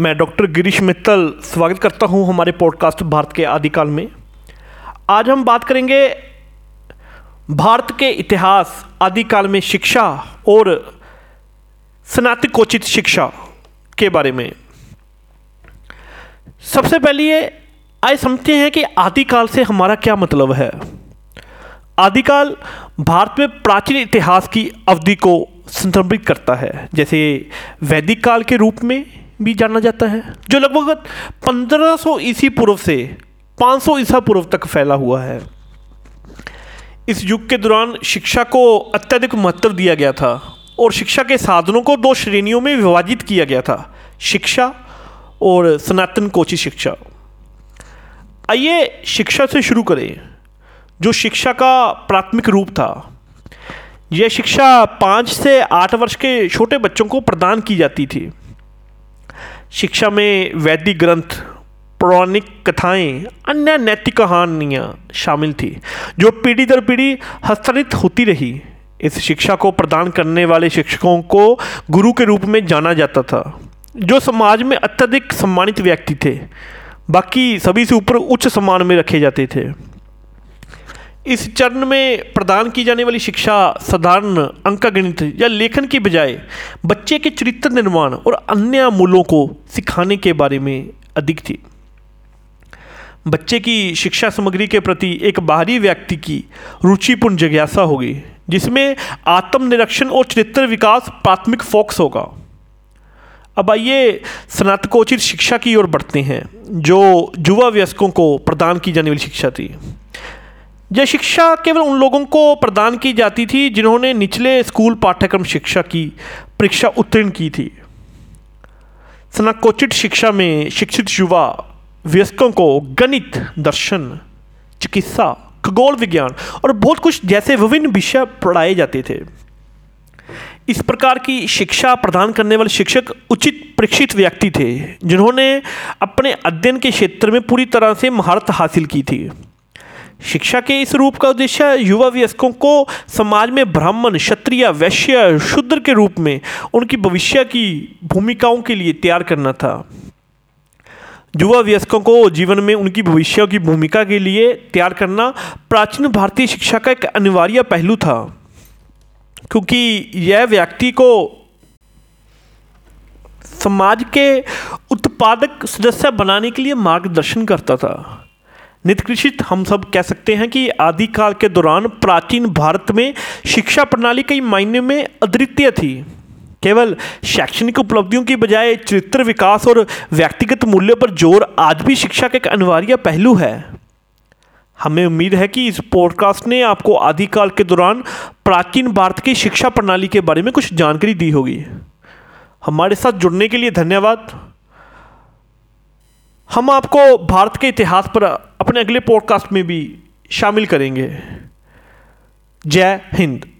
मैं डॉक्टर गिरीश मित्तल स्वागत करता हूँ हमारे पॉडकास्ट भारत के आदिकाल में। आज हम बात करेंगे भारत के इतिहास, आदिकाल में शिक्षा और स्नातकोचित शिक्षा के बारे में। सबसे पहले ये आइए समझते हैं कि आदिकाल से हमारा क्या मतलब है। आदिकाल भारत में प्राचीन इतिहास की अवधि को संदर्भित करता है, जैसे वैदिक काल के रूप में भी जाना जाता है, जो लगभग 1500 ईसी पूर्व से 500 ईसा पूर्व तक फैला हुआ है। इस युग के दौरान शिक्षा को अत्यधिक महत्व दिया गया था और शिक्षा के साधनों को दो श्रेणियों में विभाजित किया गया था, शिक्षा और सनातन कोची शिक्षा। आइए शिक्षा से शुरू करें, जो शिक्षा का प्राथमिक रूप था। यह शिक्षा पाँच से आठ वर्ष के छोटे बच्चों को प्रदान की जाती थी। शिक्षा में वैदिक ग्रंथ, पौराणिक कथाएँ, अन्य नैतिक कहानियाँ शामिल थी, जो पीढ़ी दर पीढ़ी हस्तांतरित होती रही। इस शिक्षा को प्रदान करने वाले शिक्षकों को गुरु के रूप में जाना जाता था, जो समाज में अत्यधिक सम्मानित व्यक्ति थे। बाकी सभी से ऊपर उच्च सम्मान में रखे जाते थे। इस चरण में प्रदान की जाने वाली शिक्षा साधारण अंकगणित या लेखन की बजाय बच्चे के चरित्र निर्माण और अन्य मूलों को सिखाने के बारे में अधिक थी। बच्चे की शिक्षा सामग्री के प्रति एक बाहरी व्यक्ति की रुचिपूर्ण जिज्ञासा होगी, जिसमें आत्मनिरीक्षण और चरित्र विकास प्राथमिक फोकस होगा। अब आइए स्नातकोचित शिक्षा की ओर बढ़ते हैं, जो युवा वयस्कों को प्रदान की जाने वाली शिक्षा थी। यह शिक्षा केवल उन लोगों को प्रदान की जाती थी जिन्होंने निचले स्कूल पाठ्यक्रम शिक्षा की, परीक्षा उत्तीर्ण की थी। स्नाकोचित शिक्षा में शिक्षित युवा, वयस्कों को गणित, दर्शन, चिकित्सा, खगोल विज्ञान और बहुत कुछ जैसे विभिन्न विषय पढ़ाए जाते थे। इस प्रकार की शिक्षा प्रदान करने वाले शिक्षक उचित परीक्षित व्यक्ति थे, जिन्होंने अपने अध्ययन के क्षेत्र में पूरी तरह से महारत हासिल की थी। शिक्षा के इस रूप का उद्देश्य युवा वयस्कों को समाज में ब्राह्मण, क्षत्रिय, वैश्य, शूद्र के रूप में उनकी भविष्य की भूमिकाओं के लिए तैयार करना था। युवा वयस्कों को जीवन में उनकी भविष्य की भूमिका के लिए तैयार करना प्राचीन भारतीय शिक्षा का एक अनिवार्य पहलू था। क्योंकि यह व्यक्ति को समाज के उत्पादक सदस्य बनाने के लिए मार्गदर्शन करता था। नितकृषित हम सब कह सकते हैं कि आदिकाल के दौरान प्राचीन भारत में शिक्षा प्रणाली कई मायने में अद्वितीय थी। केवल शैक्षणिक उपलब्धियों की बजाय चरित्र विकास और व्यक्तिगत मूल्य पर ज़ोर आज भी शिक्षा का एक अनिवार्य पहलू है। हमें उम्मीद है कि इस पॉडकास्ट ने आपको आदिकाल के दौरान प्राचीन भारत की शिक्षा प्रणाली के बारे में कुछ जानकारी दी होगी। हमारे साथ जुड़ने के लिए धन्यवाद। हम आपको भारत के इतिहास पर अपने अगले पॉडकास्ट में भी शामिल करेंगे। जय हिंद।